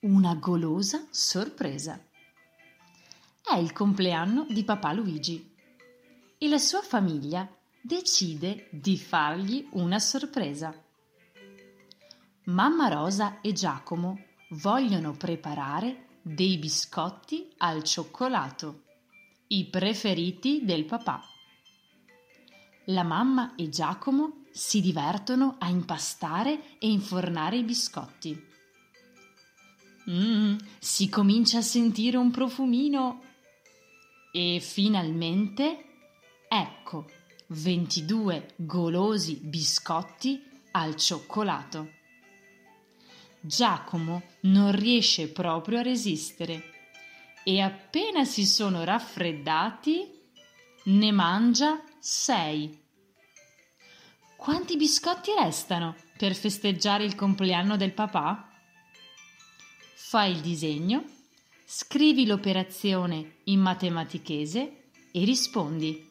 Una golosa sorpresa. È il compleanno di papà Luigi e la sua famiglia decide di fargli una sorpresa. Mamma Rosa e Giacomo vogliono preparare dei biscotti al cioccolato, i preferiti del papà. La mamma e Giacomo si divertono a impastare e infornare i biscotti. Mm, si comincia a sentire un profumino. E finalmente, ecco, 22 golosi biscotti al cioccolato. Giacomo non riesce proprio a resistere e appena si sono raffreddati ne mangia sei. Quanti biscotti restano per festeggiare il compleanno del papà? Fai il disegno, scrivi l'operazione in matematichese e rispondi.